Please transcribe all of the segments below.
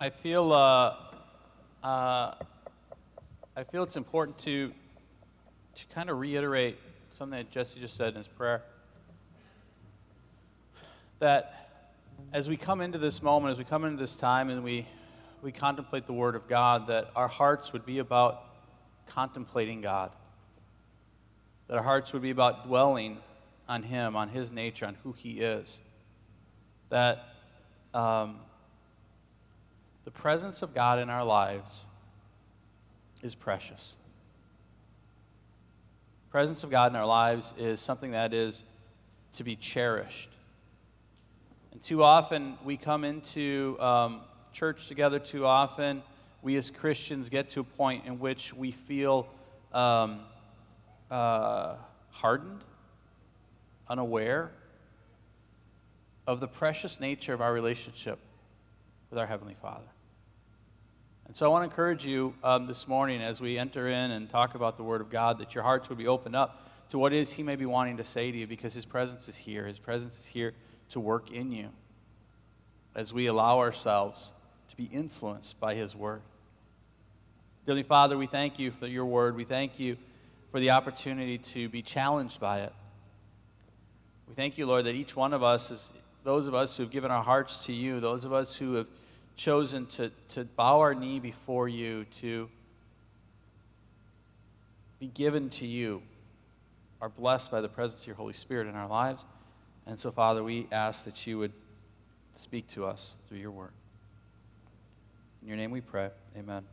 I feel uh, uh, I feel it's important to to kind of reiterate something that Jesse just said in his prayer. That as we come into this moment, as we come into this time, and we we contemplate the Word of God, that our hearts would be about contemplating God. That our hearts would be about dwelling on Him, on His nature, on who He is. That um, the presence of God in our lives is precious. presence of God in our lives is something that is to be cherished. And too often we come into um, church together, too often we as Christians get to a point in which we feel um, uh, hardened, unaware of the precious nature of our relationship with our Heavenly Father. And so I want to encourage you um, this morning as we enter in and talk about the Word of God that your hearts would be opened up to what is He may be wanting to say to you because His presence is here. His presence is here to work in you as we allow ourselves to be influenced by His Word. Dearly Father, we thank you for your Word. We thank you for the opportunity to be challenged by it. We thank you, Lord, that each one of us is those of us who have given our hearts to you, those of us who have chosen to, to bow our knee before you, to be given to you, are blessed by the presence of your Holy Spirit in our lives. And so, Father, we ask that you would speak to us through your word. In your name we pray. Amen.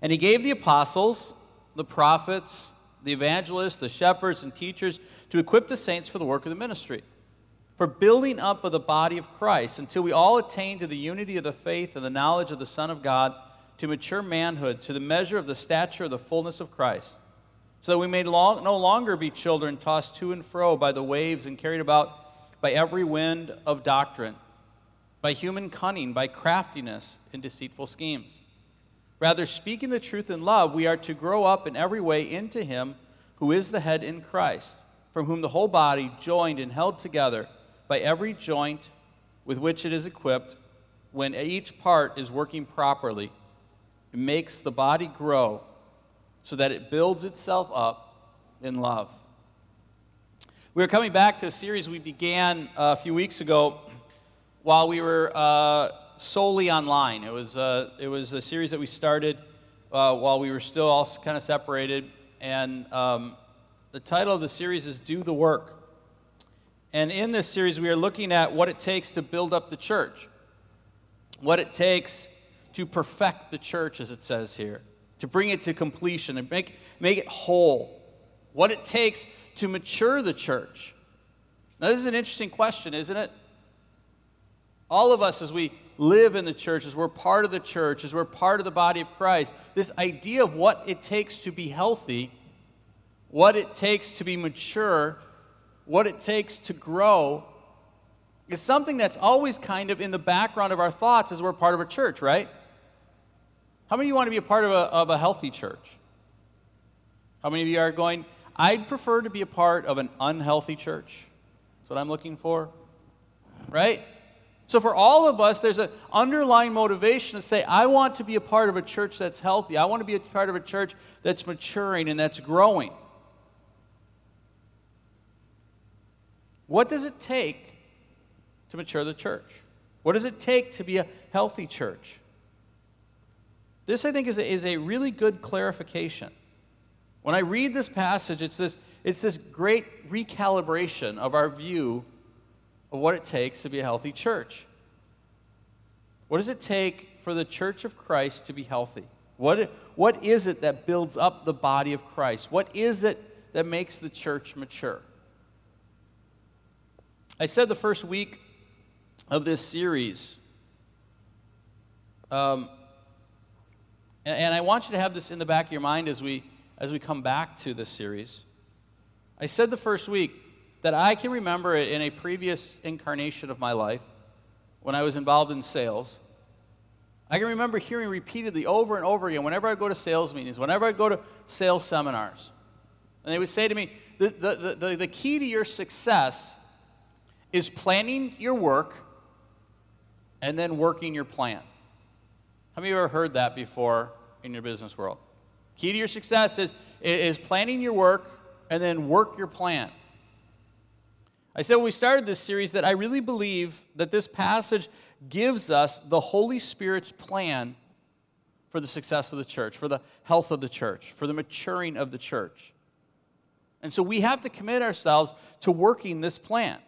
And he gave the apostles, the prophets, the evangelists, the shepherds, and teachers to equip the saints for the work of the ministry for building up of the body of Christ until we all attain to the unity of the faith and the knowledge of the Son of God, to mature manhood, to the measure of the stature of the fullness of Christ, so that we may long, no longer be children tossed to and fro by the waves and carried about by every wind of doctrine, by human cunning, by craftiness and deceitful schemes. Rather, speaking the truth in love, we are to grow up in every way into Him who is the head in Christ, from whom the whole body, joined and held together, by every joint with which it is equipped, when each part is working properly, it makes the body grow so that it builds itself up in love. We are coming back to a series we began a few weeks ago while we were uh, solely online. It was, uh, it was a series that we started uh, while we were still all kind of separated. And um, the title of the series is Do the Work. And in this series, we are looking at what it takes to build up the church, what it takes to perfect the church, as it says here, to bring it to completion and make, make it whole, what it takes to mature the church. Now, this is an interesting question, isn't it? All of us, as we live in the church, as we're part of the church, as we're part of the body of Christ, this idea of what it takes to be healthy, what it takes to be mature, what it takes to grow is something that's always kind of in the background of our thoughts as we're part of a church, right? How many of you want to be a part of a, of a healthy church? How many of you are going, I'd prefer to be a part of an unhealthy church? That's what I'm looking for, right? So, for all of us, there's an underlying motivation to say, I want to be a part of a church that's healthy. I want to be a part of a church that's maturing and that's growing. What does it take to mature the church? What does it take to be a healthy church? This, I think, is a, is a really good clarification. When I read this passage, it's this, it's this great recalibration of our view of what it takes to be a healthy church. What does it take for the church of Christ to be healthy? What, what is it that builds up the body of Christ? What is it that makes the church mature? I said the first week of this series, um, and, and I want you to have this in the back of your mind as we, as we come back to this series. I said the first week that I can remember it in a previous incarnation of my life when I was involved in sales. I can remember hearing repeatedly over and over again whenever I go to sales meetings, whenever I go to sales seminars. And they would say to me, the, the, the, the key to your success is planning your work and then working your plan. How many of you ever heard that before in your business world? Key to your success is, is planning your work and then work your plan. I said when we started this series that I really believe that this passage gives us the Holy Spirit's plan for the success of the church, for the health of the church, for the maturing of the church. And so we have to commit ourselves to working this plan.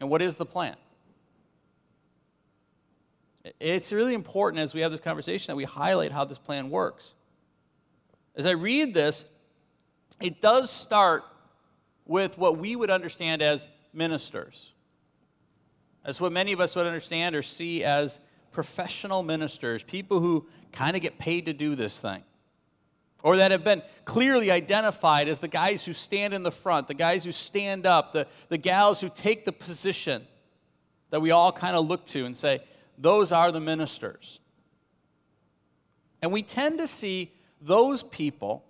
And what is the plan? It's really important as we have this conversation that we highlight how this plan works. As I read this, it does start with what we would understand as ministers. That's what many of us would understand or see as professional ministers, people who kind of get paid to do this thing, or that have been clearly identified as the guys who stand in the front, the guys who stand up, the, the gals who take the position that we all kind of look to and say, those are the ministers. And we tend to see those people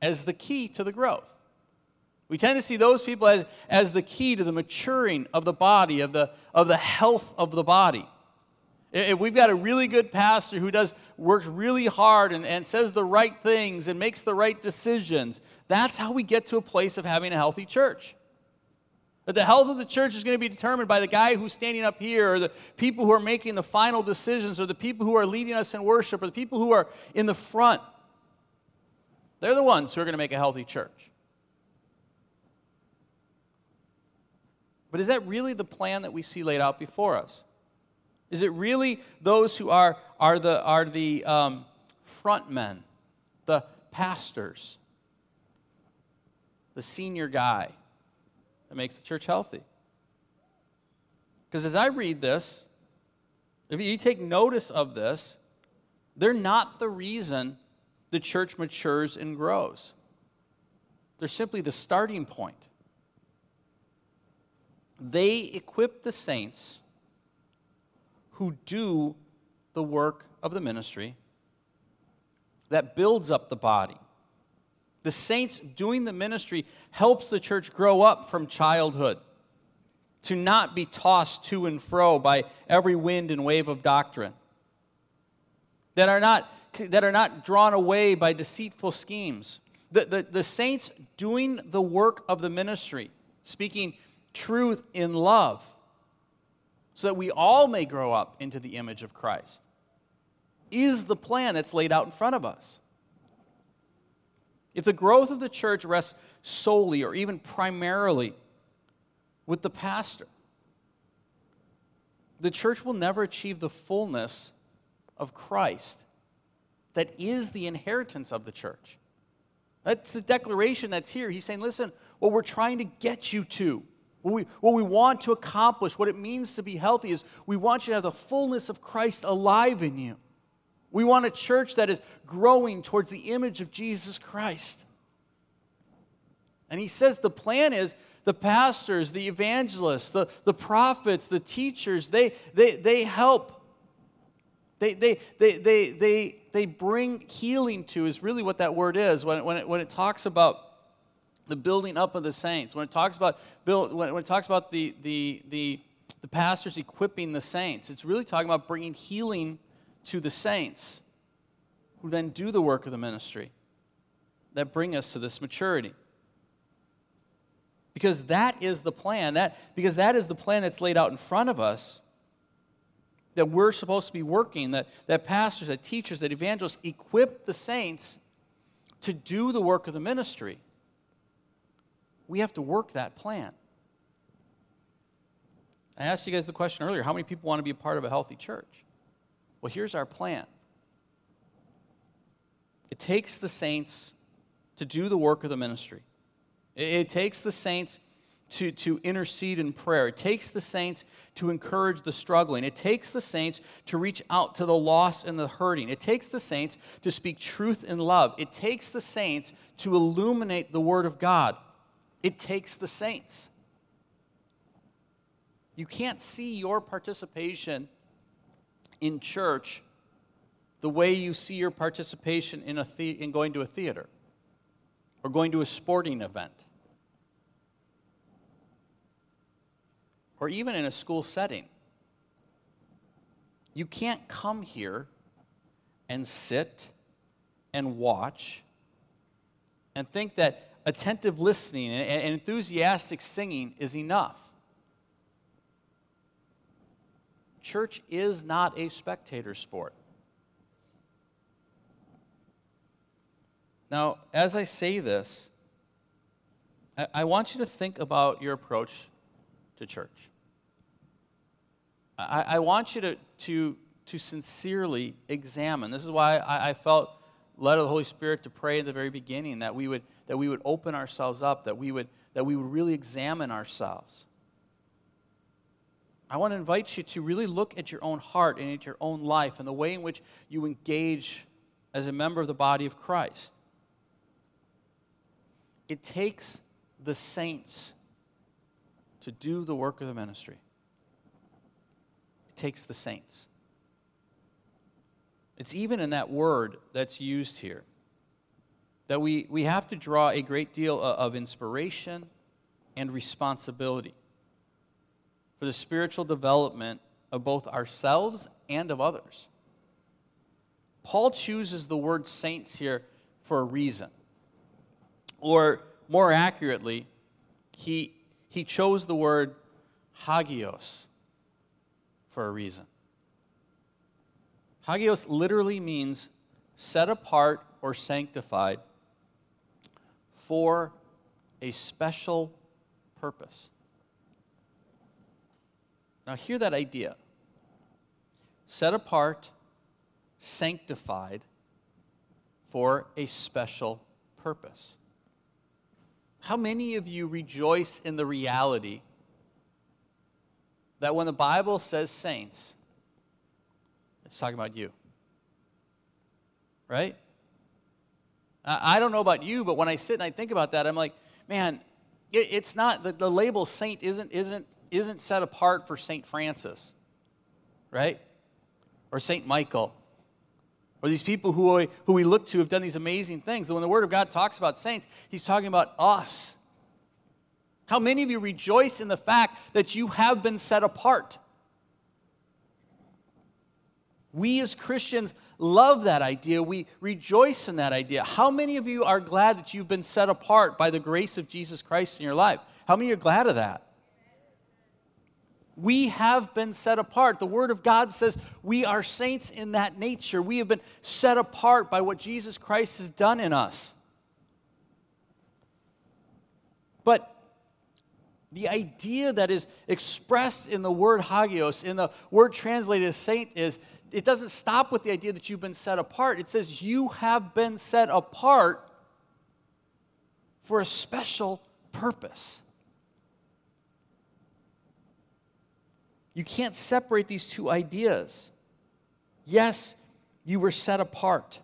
as the key to the growth. We tend to see those people as, as the key to the maturing of the body, of the, of the health of the body. If we've got a really good pastor who does works really hard and, and says the right things and makes the right decisions, that's how we get to a place of having a healthy church. But the health of the church is going to be determined by the guy who's standing up here, or the people who are making the final decisions, or the people who are leading us in worship, or the people who are in the front. They're the ones who are going to make a healthy church. But is that really the plan that we see laid out before us? Is it really those who are, are the, are the um, front men, the pastors, the senior guy that makes the church healthy? Because as I read this, if you take notice of this, they're not the reason the church matures and grows. They're simply the starting point they equip the saints who do the work of the ministry that builds up the body. The saints doing the ministry helps the church grow up from childhood to not be tossed to and fro by every wind and wave of doctrine, that are not, that are not drawn away by deceitful schemes. The, the, the saints doing the work of the ministry, speaking truth in love, so that we all may grow up into the image of Christ, is the plan that's laid out in front of us. If the growth of the church rests solely or even primarily with the pastor, the church will never achieve the fullness of Christ that is the inheritance of the church. That's the declaration that's here. He's saying, listen, what we're trying to get you to what we, what we want to accomplish, what it means to be healthy, is we want you to have the fullness of Christ alive in you. We want a church that is growing towards the image of Jesus Christ. And he says the plan is the pastors, the evangelists, the, the prophets, the teachers, they, they, they help. They, they, they, they, they, they bring healing to, is really what that word is. When when it, when it talks about the building up of the saints, when it talks about, build, when it talks about the, the, the, the pastors equipping the saints, it's really talking about bringing healing to the saints who then do the work of the ministry that bring us to this maturity. Because that is the plan, that, because that is the plan that's laid out in front of us that we're supposed to be working, that, that pastors, that teachers, that evangelists equip the saints to do the work of the ministry we have to work that plan. I asked you guys the question earlier how many people want to be a part of a healthy church? Well, here's our plan it takes the saints to do the work of the ministry, it, takes the saints to, to intercede in prayer. It takes the saints to encourage the struggling. It takes the saints to reach out to the lost and the hurting. It takes the saints to speak truth in love. It takes the saints to illuminate the Word of God. It takes the saints. You can't see your participation in church the way you see your participation in, a the- in going to a theater or going to a sporting event or even in a school setting. You can't come here and sit and watch and think that attentive listening and enthusiastic singing is enough. Church is not a spectator sport. Now, as I say this, I, want you to think about your approach to church. I, I want you to, to, to sincerely examine. This is why I, I felt led of the Holy Spirit to pray at the very beginning that we would, that we would open ourselves up, that we would, that we would really examine ourselves. I want to invite you to really look at your own heart and at your own life and the way in which you engage as a member of the body of Christ. It takes the saints to do the work of the ministry. It takes the saints. It's even in that word that's used here that we, we have to draw a great deal of inspiration and responsibility for the spiritual development of both ourselves and of others. Paul chooses the word saints here for a reason. Or more accurately, he, he chose the word hagios for a reason. Hagios literally means set apart or sanctified for a special purpose. Now, hear that idea set apart, sanctified for a special purpose. How many of you rejoice in the reality that when the Bible says saints, it's talking about you? Right? I don't know about you, but when I sit and I think about that, I'm like, man, it's not the, the label saint isn't isn't isn't set apart for Saint Francis, right? Or Saint Michael, or these people who we, who we look to have done these amazing things. And when the Word of God talks about saints, He's talking about us. How many of you rejoice in the fact that you have been set apart? We as Christians love that idea. We rejoice in that idea. How many of you are glad that you've been set apart by the grace of Jesus Christ in your life? How many are glad of that? We have been set apart. The Word of God says we are saints in that nature. We have been set apart by what Jesus Christ has done in us. But the idea that is expressed in the word hagios, in the word translated as saint, is it doesn't stop with the idea that you've been set apart. It says you have been set apart for a special purpose. You can't separate these two ideas. Yes, you were set apart.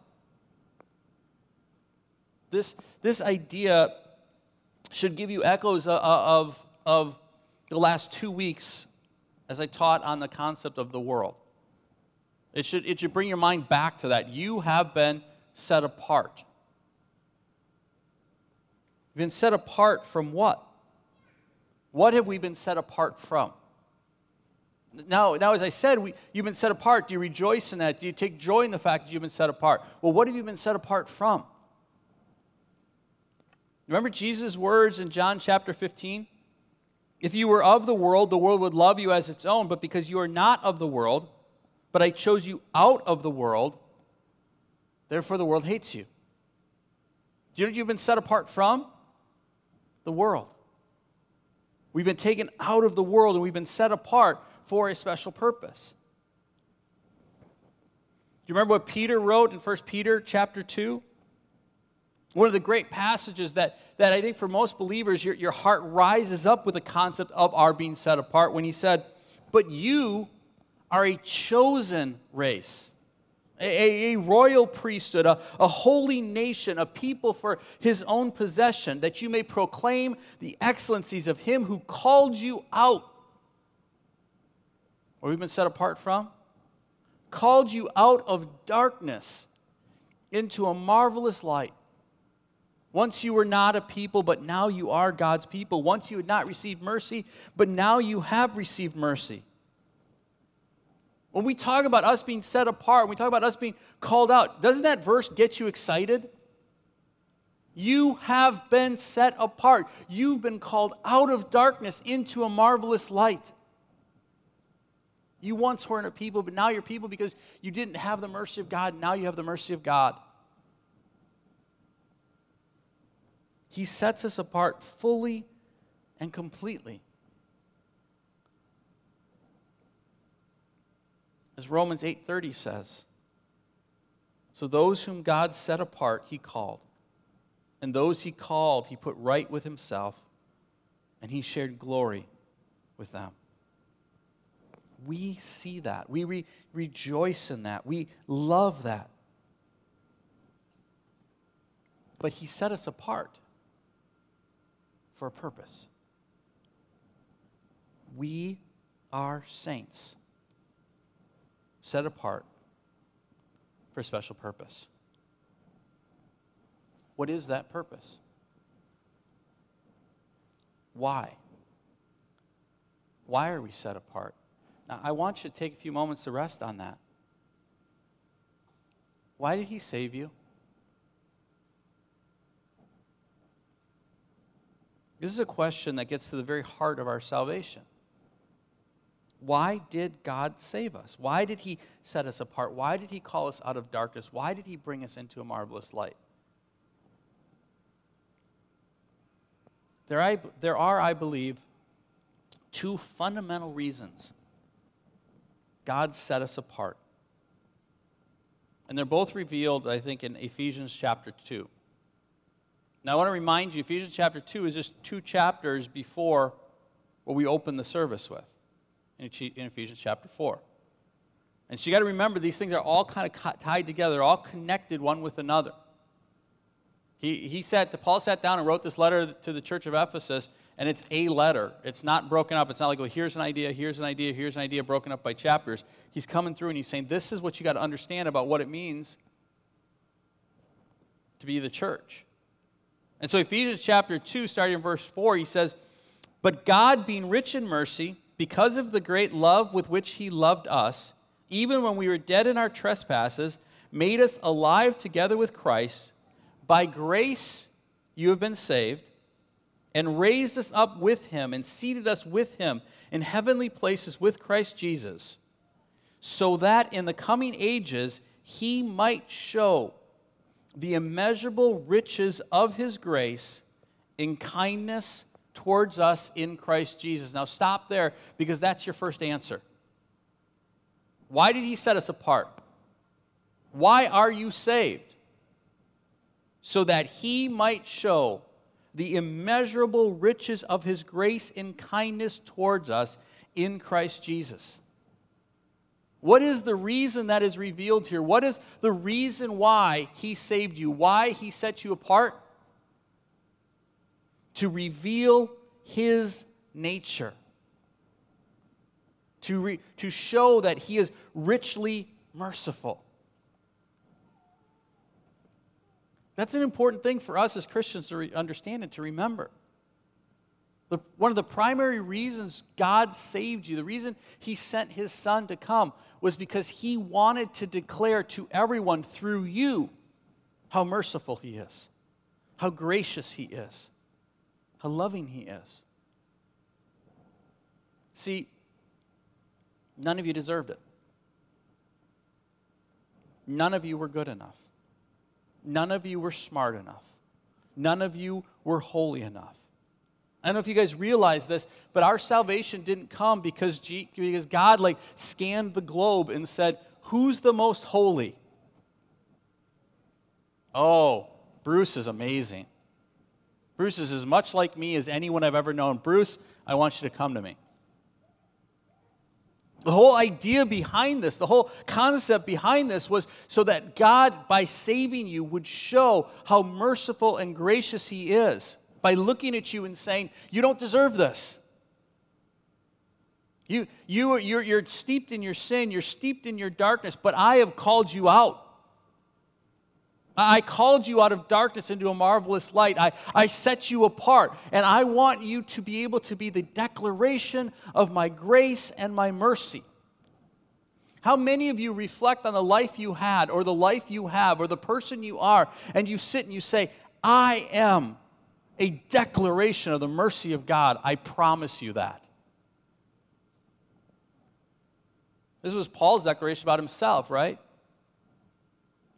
This, this idea should give you echoes of, of, of the last two weeks as I taught on the concept of the world. It should, it should bring your mind back to that. You have been set apart. You've been set apart from what? What have we been set apart from? Now, now as I said, we, you've been set apart. Do you rejoice in that? Do you take joy in the fact that you've been set apart? Well, what have you been set apart from? Remember Jesus' words in John chapter 15? If you were of the world, the world would love you as its own, but because you are not of the world, but I chose you out of the world, therefore the world hates you. Do you know what you've been set apart from? The world. We've been taken out of the world and we've been set apart for a special purpose. Do you remember what Peter wrote in 1 Peter chapter 2? One of the great passages that, that I think for most believers, your, your heart rises up with the concept of our being set apart when he said, But you are a chosen race, a, a, royal priesthood, a, a holy nation, a people for his own possession, that you may proclaim the excellencies of him who called you out where we've been set apart from, called you out of darkness into a marvelous light. Once you were not a people, but now you are God's people. Once you had not received mercy, but now you have received mercy. When we talk about us being set apart, when we talk about us being called out, doesn't that verse get you excited? You have been set apart. You've been called out of darkness into a marvelous light. You once weren't a people, but now you're people because you didn't have the mercy of God. Now you have the mercy of God. He sets us apart fully and completely. As Romans 8:30 says, so those whom God set apart he called, and those he called he put right with himself, and he shared glory with them. We see that. We re- rejoice in that. We love that. But he set us apart for a purpose. We are saints, set apart for a special purpose. What is that purpose? Why? Why are we set apart? Now, I want you to take a few moments to rest on that. Why did he save you? This is a question that gets to the very heart of our salvation. Why did God save us? Why did He set us apart? Why did He call us out of darkness? Why did He bring us into a marvelous light? There, I, there are, I believe, two fundamental reasons God set us apart. And they're both revealed, I think, in Ephesians chapter 2. Now, I want to remind you, Ephesians chapter 2 is just two chapters before what we open the service with in Ephesians chapter 4. And so you got to remember these things are all kind of tied together, all connected one with another. He, he sat, Paul sat down and wrote this letter to the church of Ephesus, and it's a letter. It's not broken up. It's not like, well, here's an idea, here's an idea, here's an idea broken up by chapters. He's coming through and he's saying, this is what you got to understand about what it means to be the church. And so Ephesians chapter 2, starting in verse 4, he says, But God, being rich in mercy, because of the great love with which he loved us, even when we were dead in our trespasses, made us alive together with Christ. By grace you have been saved, and raised us up with him, and seated us with him in heavenly places with Christ Jesus, so that in the coming ages he might show the immeasurable riches of his grace in kindness towards us in Christ Jesus. Now, stop there because that's your first answer. Why did he set us apart? Why are you saved? So that he might show the immeasurable riches of his grace in kindness towards us in Christ Jesus. What is the reason that is revealed here? What is the reason why he saved you? Why he set you apart? To reveal his nature. To, re, to show that he is richly merciful. That's an important thing for us as Christians to re- understand and to remember. The, one of the primary reasons God saved you, the reason He sent His Son to come, was because He wanted to declare to everyone through you how merciful He is, how gracious He is, how loving He is. See, none of you deserved it. None of you were good enough. None of you were smart enough. None of you were holy enough. I don't know if you guys realize this, but our salvation didn't come because, G, because God like scanned the globe and said, "Who's the most holy?" Oh, Bruce is amazing. Bruce is as much like me as anyone I've ever known. Bruce, I want you to come to me. The whole idea behind this, the whole concept behind this was so that God, by saving you, would show how merciful and gracious He is by looking at you and saying, You don't deserve this. You, you, you're, you're steeped in your sin, you're steeped in your darkness, but I have called you out. I called you out of darkness into a marvelous light. I, I set you apart. And I want you to be able to be the declaration of my grace and my mercy. How many of you reflect on the life you had, or the life you have, or the person you are, and you sit and you say, I am a declaration of the mercy of God. I promise you that. This was Paul's declaration about himself, right?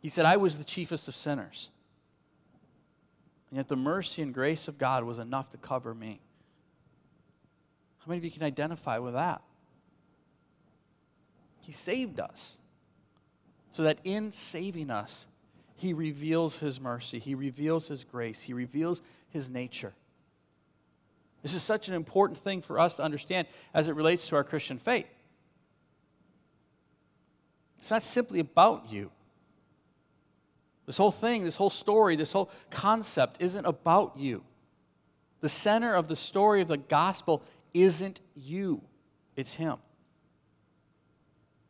He said, I was the chiefest of sinners. And yet the mercy and grace of God was enough to cover me. How many of you can identify with that? He saved us so that in saving us, He reveals His mercy, He reveals His grace, He reveals His nature. This is such an important thing for us to understand as it relates to our Christian faith. It's not simply about you. This whole thing, this whole story, this whole concept isn't about you. The center of the story of the gospel isn't you, it's Him.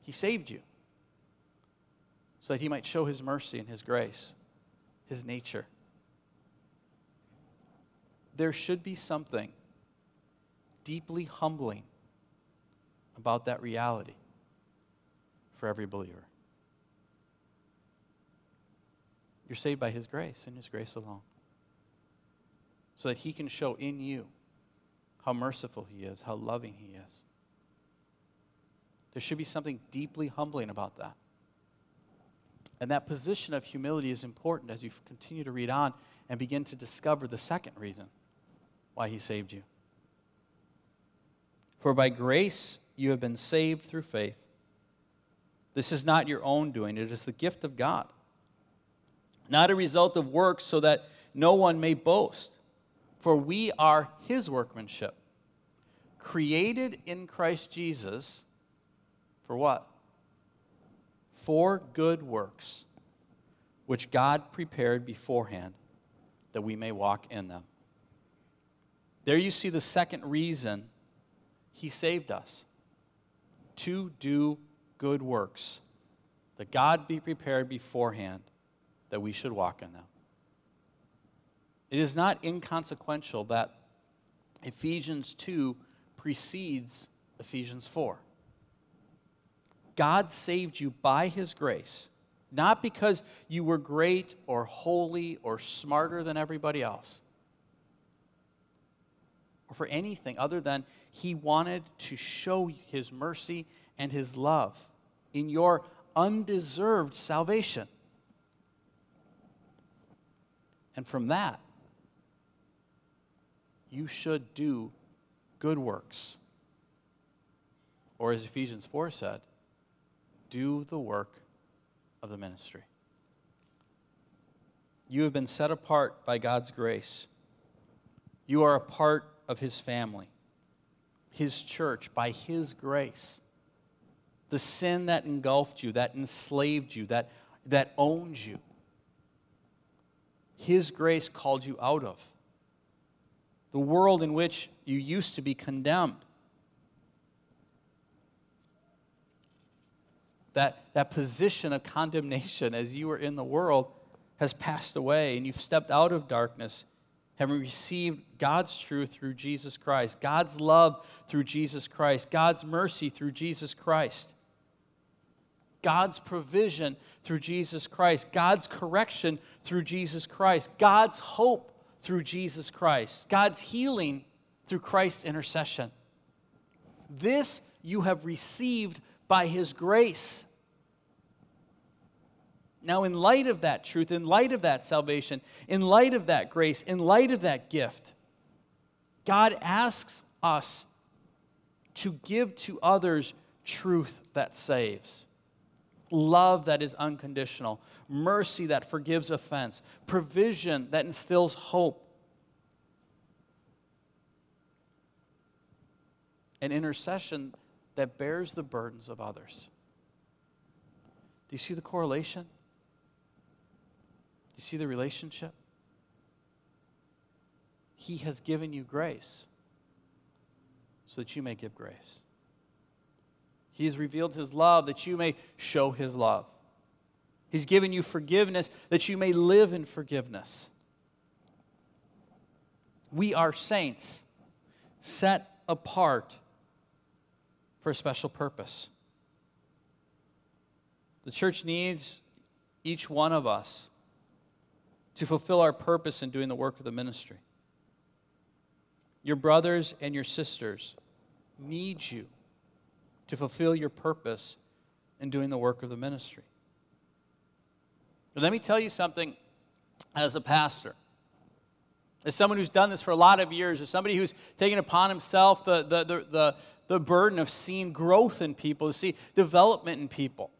He saved you so that He might show His mercy and His grace, His nature. There should be something deeply humbling about that reality for every believer. You're saved by His grace and His grace alone. So that He can show in you how merciful He is, how loving He is. There should be something deeply humbling about that. And that position of humility is important as you continue to read on and begin to discover the second reason why He saved you. For by grace you have been saved through faith. This is not your own doing, it is the gift of God. Not a result of works, so that no one may boast. For we are his workmanship, created in Christ Jesus for what? For good works, which God prepared beforehand that we may walk in them. There you see the second reason he saved us to do good works, that God be prepared beforehand that we should walk in them. It is not inconsequential that Ephesians 2 precedes Ephesians 4. God saved you by his grace, not because you were great or holy or smarter than everybody else, or for anything other than he wanted to show his mercy and his love in your undeserved salvation. And from that, you should do good works. Or as Ephesians 4 said, do the work of the ministry. You have been set apart by God's grace. You are a part of His family, His church, by His grace the sin that engulfed you, that enslaved you, that, that owned you. His grace called you out of. The world in which you used to be condemned. That, that position of condemnation as you were in the world has passed away, and you've stepped out of darkness, having received God's truth through Jesus Christ, God's love through Jesus Christ, God's mercy through Jesus Christ. God's provision through Jesus Christ, God's correction through Jesus Christ, God's hope through Jesus Christ, God's healing through Christ's intercession. This you have received by His grace. Now, in light of that truth, in light of that salvation, in light of that grace, in light of that gift, God asks us to give to others truth that saves love that is unconditional, mercy that forgives offense, provision that instills hope, and intercession that bears the burdens of others. Do you see the correlation? Do you see the relationship? He has given you grace so that you may give grace. He has revealed his love that you may show his love. He's given you forgiveness that you may live in forgiveness. We are saints set apart for a special purpose. The church needs each one of us to fulfill our purpose in doing the work of the ministry. Your brothers and your sisters need you to fulfill your purpose in doing the work of the ministry. But let me tell you something as a pastor. As someone who's done this for a lot of years, as somebody who's taken upon himself the, the, the, the, the burden of seeing growth in people, to see development in people,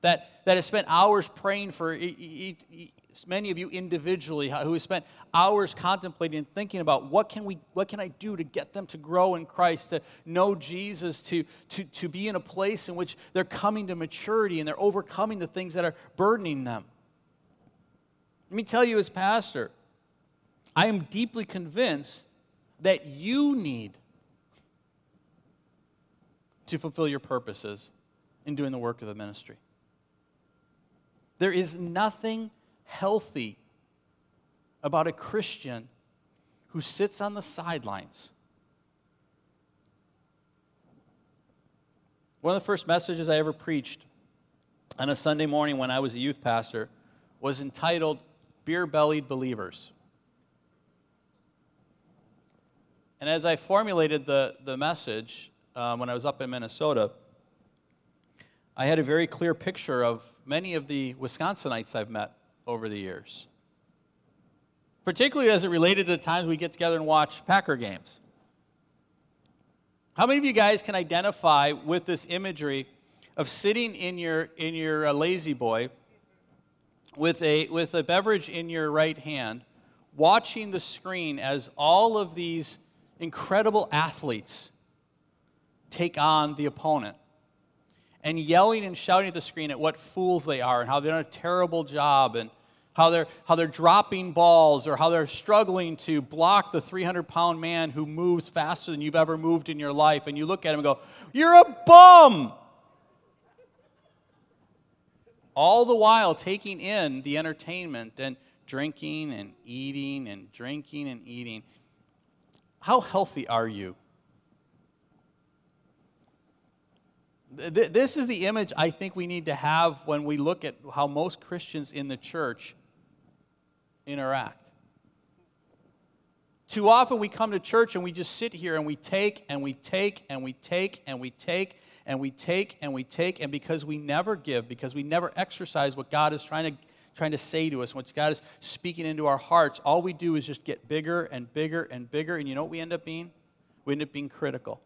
that, that has spent hours praying for e- e- many of you individually who have spent hours contemplating and thinking about what can, we, what can I do to get them to grow in Christ, to know Jesus, to, to, to be in a place in which they're coming to maturity and they're overcoming the things that are burdening them. Let me tell you, as pastor, I am deeply convinced that you need to fulfill your purposes in doing the work of the ministry. There is nothing healthy about a Christian who sits on the sidelines. One of the first messages I ever preached on a Sunday morning when I was a youth pastor was entitled Beer Bellied Believers. And as I formulated the, the message um, when I was up in Minnesota, I had a very clear picture of many of the Wisconsinites I've met over the years, particularly as it related to the times we get together and watch Packer games. How many of you guys can identify with this imagery of sitting in your, in your uh, lazy boy with a, with a beverage in your right hand, watching the screen as all of these incredible athletes take on the opponent? and yelling and shouting at the screen at what fools they are and how they're doing a terrible job and how they're, how they're dropping balls or how they're struggling to block the 300 pound man who moves faster than you've ever moved in your life. And you look at him and go, You're a bum! All the while taking in the entertainment and drinking and eating and drinking and eating. How healthy are you? This is the image I think we need to have when we look at how most Christians in the church interact. Too often we come to church and we just sit here and we take and we take and we take and we take and we take and we take, and because we never give, because we never exercise what God is trying to, trying to say to us, what God is speaking into our hearts, all we do is just get bigger and bigger and bigger. And you know what we end up being? We end up being critical.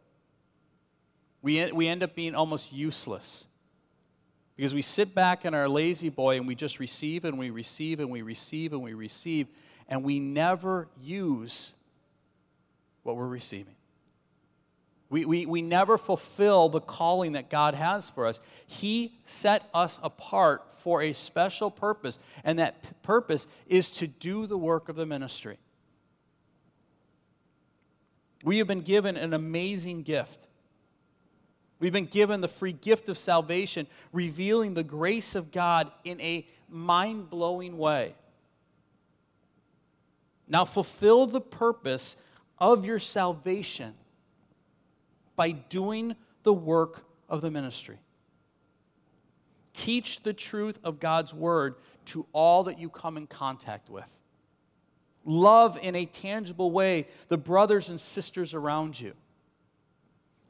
We, we end up being almost useless. Because we sit back in our lazy boy and we just receive and we receive and we receive and we receive, and we never use what we're receiving. We, we, we never fulfill the calling that God has for us. He set us apart for a special purpose, and that p- purpose is to do the work of the ministry. We have been given an amazing gift. We've been given the free gift of salvation, revealing the grace of God in a mind blowing way. Now, fulfill the purpose of your salvation by doing the work of the ministry. Teach the truth of God's word to all that you come in contact with. Love in a tangible way the brothers and sisters around you.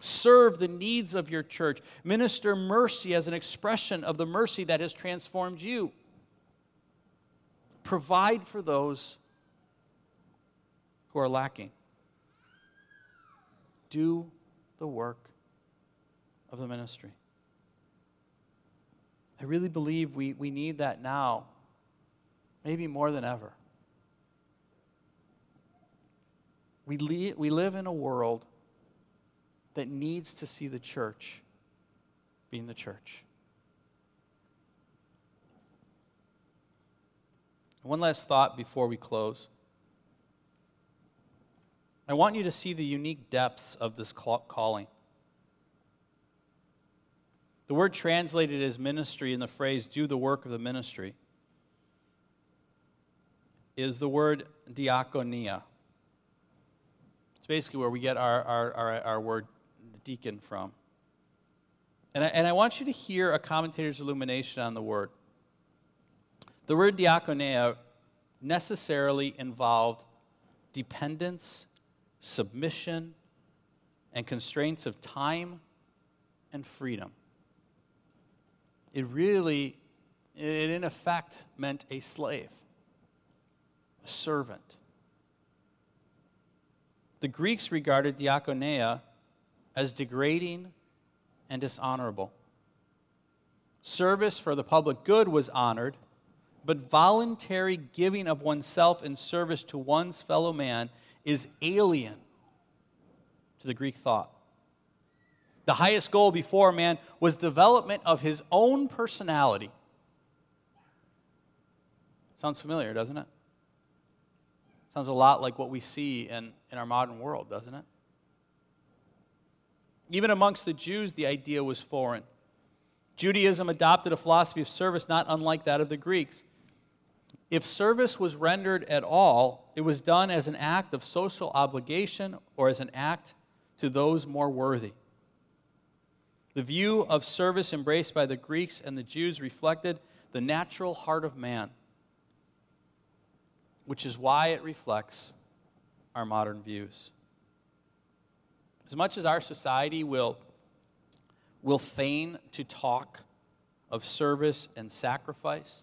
Serve the needs of your church. Minister mercy as an expression of the mercy that has transformed you. Provide for those who are lacking. Do the work of the ministry. I really believe we, we need that now, maybe more than ever. We, li- we live in a world that needs to see the church being the church. One last thought before we close. I want you to see the unique depths of this calling. The word translated as ministry in the phrase do the work of the ministry is the word diakonia. It's basically where we get our, our, our, our word deacon from. And I, and I want you to hear a commentator's illumination on the word. The word diakonia necessarily involved dependence, submission, and constraints of time and freedom. It really, it in effect meant a slave, a servant. The Greeks regarded diakonia as degrading and dishonorable. Service for the public good was honored, but voluntary giving of oneself in service to one's fellow man is alien to the Greek thought. The highest goal before man was development of his own personality. Sounds familiar, doesn't it? Sounds a lot like what we see in, in our modern world, doesn't it? Even amongst the Jews, the idea was foreign. Judaism adopted a philosophy of service not unlike that of the Greeks. If service was rendered at all, it was done as an act of social obligation or as an act to those more worthy. The view of service embraced by the Greeks and the Jews reflected the natural heart of man which is why it reflects our modern views. As much as our society will, will feign to talk of service and sacrifice,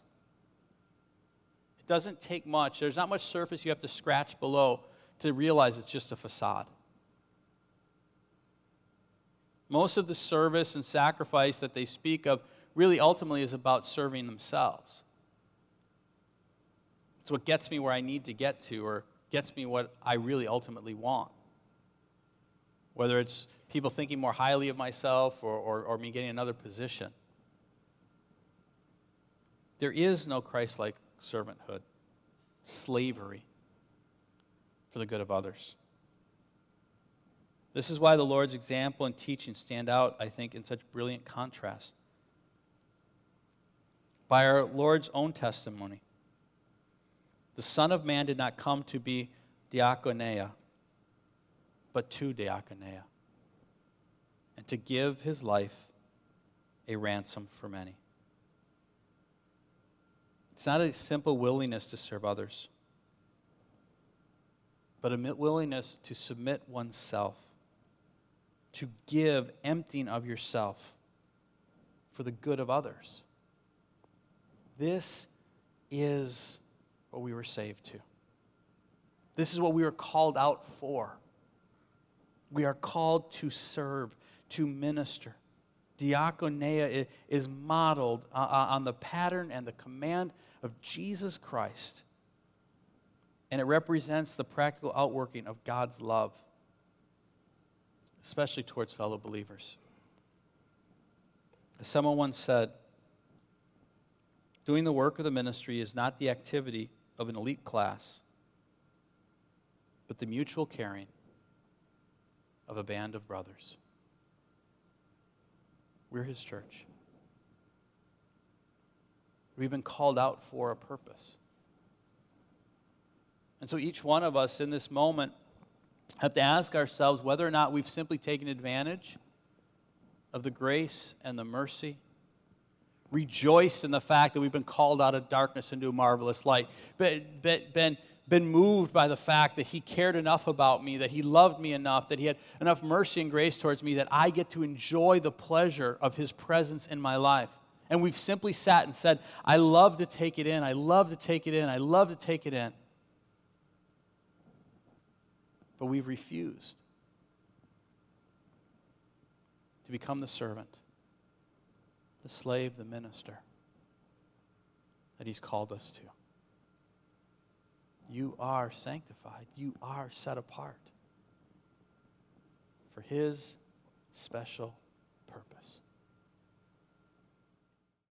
it doesn't take much. There's not much surface you have to scratch below to realize it's just a facade. Most of the service and sacrifice that they speak of really ultimately is about serving themselves. It's what gets me where I need to get to or gets me what I really ultimately want. Whether it's people thinking more highly of myself or, or, or me getting another position. There is no Christ like servanthood, slavery for the good of others. This is why the Lord's example and teaching stand out, I think, in such brilliant contrast. By our Lord's own testimony, the Son of Man did not come to be diakonia, but to diakonia, and to give his life a ransom for many. It's not a simple willingness to serve others, but a willingness to submit oneself, to give, emptying of yourself for the good of others. This is what we were saved to. This is what we were called out for. We are called to serve, to minister. Diaconia is modeled uh, uh, on the pattern and the command of Jesus Christ. And it represents the practical outworking of God's love, especially towards fellow believers. As someone once said, doing the work of the ministry is not the activity of an elite class, but the mutual caring of a band of brothers. We're his church. We've been called out for a purpose. And so each one of us in this moment have to ask ourselves whether or not we've simply taken advantage of the grace and the mercy Rejoice in the fact that we've been called out of darkness into a marvelous light, been, been, been moved by the fact that He cared enough about me, that He loved me enough, that He had enough mercy and grace towards me that I get to enjoy the pleasure of His presence in my life. And we've simply sat and said, I love to take it in, I love to take it in, I love to take it in. But we've refused to become the servant the slave, the minister that He's called us to. You are sanctified, you are set apart for His special purpose.